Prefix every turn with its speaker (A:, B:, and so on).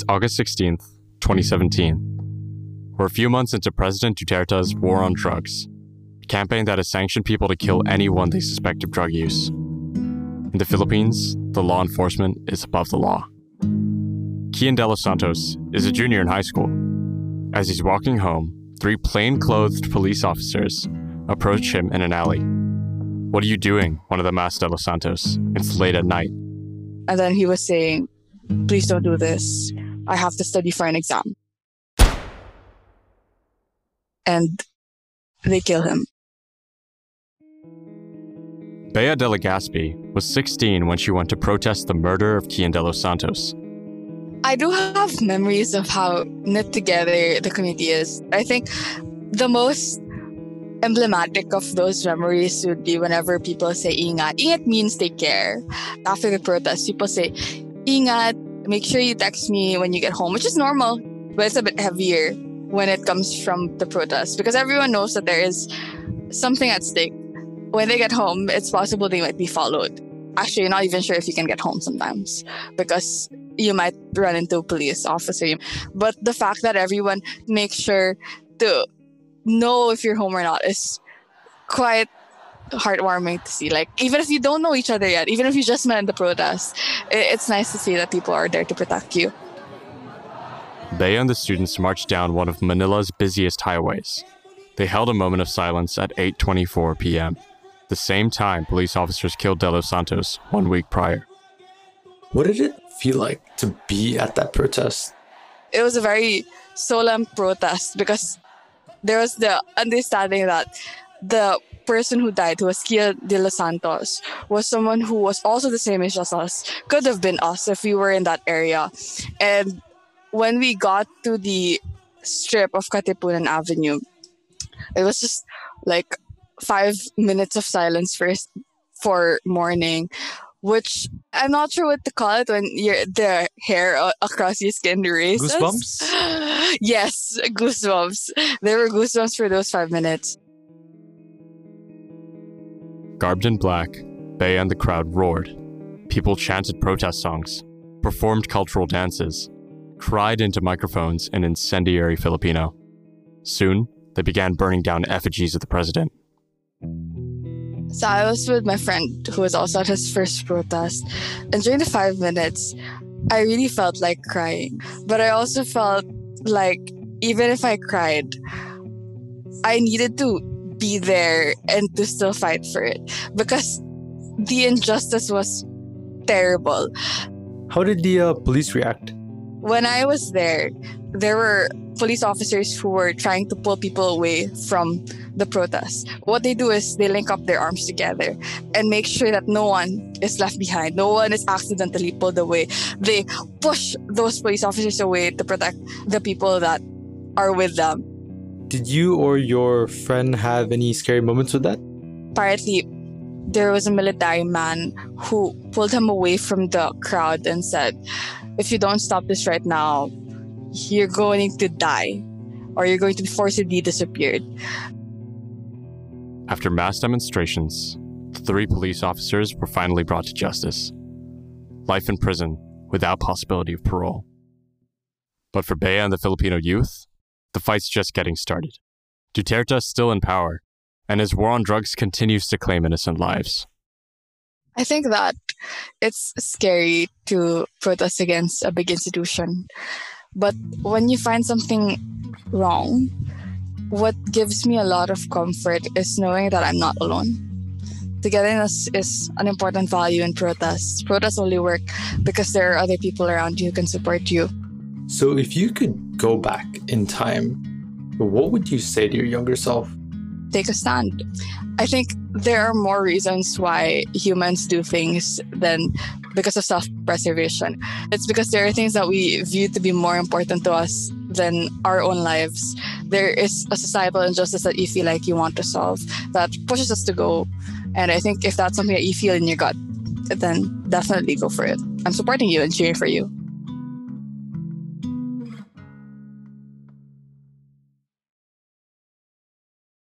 A: It's August 16th, 2017. We're a few months into President Duterte's war on drugs, a campaign that has sanctioned people to kill anyone they suspect of drug use. In the Philippines, the law enforcement is above the law. Kian De Los Santos is a junior in high school. As he's walking home, three plain-clothed police officers approach him in an alley. What are you doing? One of them asked De Los Santos. It's late at night.
B: And then he was saying, please don't do this. I have to study for an exam. And they kill him.
A: Bea de Legazpi was 16 when she went to protest the murder of Kian De Los Santos.
B: I do have memories of how knit together the community is. I think the most emblematic of those memories would be whenever people say ingat. Ingat means take care. After the protest, people say ingat, make sure you text me when you get home, which is normal, but it's a bit heavier when it comes from the protest because everyone knows that there is something at stake. When they get home, it's possible they might be followed. Actually, you're not even sure if you can get home sometimes because you might run into a police officer. But the fact that everyone makes sure to know if you're home or not is quite heartwarming to see. Like, even if you don't know each other yet, even if you just met in the protest, it's nice to see that people are there to protect you.
A: They and the students marched down one of Manila's busiest highways. They held a moment of silence at 8:24 p.m. The same time police officers killed Delos Santos one week prior.
C: What did it feel like to be at that protest?
B: It was a very solemn protest because there was the understanding that the person who died, who was Kian de los Santos, was someone who was also the same age as us, could have been us if we were in that area. And when we got to the strip of Katipunan Avenue, it was just like five minutes of silence first for mourning, which I'm not sure what to call it when your the hair across your skin races.
C: Goosebumps?
B: yes, goosebumps. There were goosebumps for those five minutes.
A: Garbed in black, Bea and the crowd roared. People chanted protest songs, performed cultural dances, cried into microphones in incendiary Filipino. Soon, they began burning down effigies of the president.
B: So I was with my friend who was also at his first protest. And during the five minutes, I really felt like crying. But I also felt like even if I cried, I needed to be there and to still fight for it because the injustice was terrible.
C: How did the uh, police react?
B: When I was there, there were police officers who were trying to pull people away from the protest. What they do is they link up their arms together and make sure that no one is left behind, no one is accidentally pulled away. They push those police officers away to protect the people that are with them.
C: Did you or your friend have any scary moments with that?
B: Apparently, there was a military man who pulled him away from the crowd and said, If you don't stop this right now, you're going to die or you're going to be forcibly disappeared.
A: After mass demonstrations, the three police officers were finally brought to justice. Life in prison without possibility of parole. But for Bea and the Filipino youth, the fight's just getting started. Duterte is still in power, and his war on drugs continues to claim innocent lives.
B: I think that it's scary to protest against a big institution. But when you find something wrong, what gives me a lot of comfort is knowing that I'm not alone. Togetherness is an important value in protests. Protests only work because there are other people around you who can support you.
C: So, if you could go back in time, what would you say to your younger self?
B: Take a stand. I think there are more reasons why humans do things than because of self preservation. It's because there are things that we view to be more important to us than our own lives. There is a societal injustice that you feel like you want to solve that pushes us to go. And I think if that's something that you feel in your gut, then definitely go for it. I'm supporting you and cheering for you.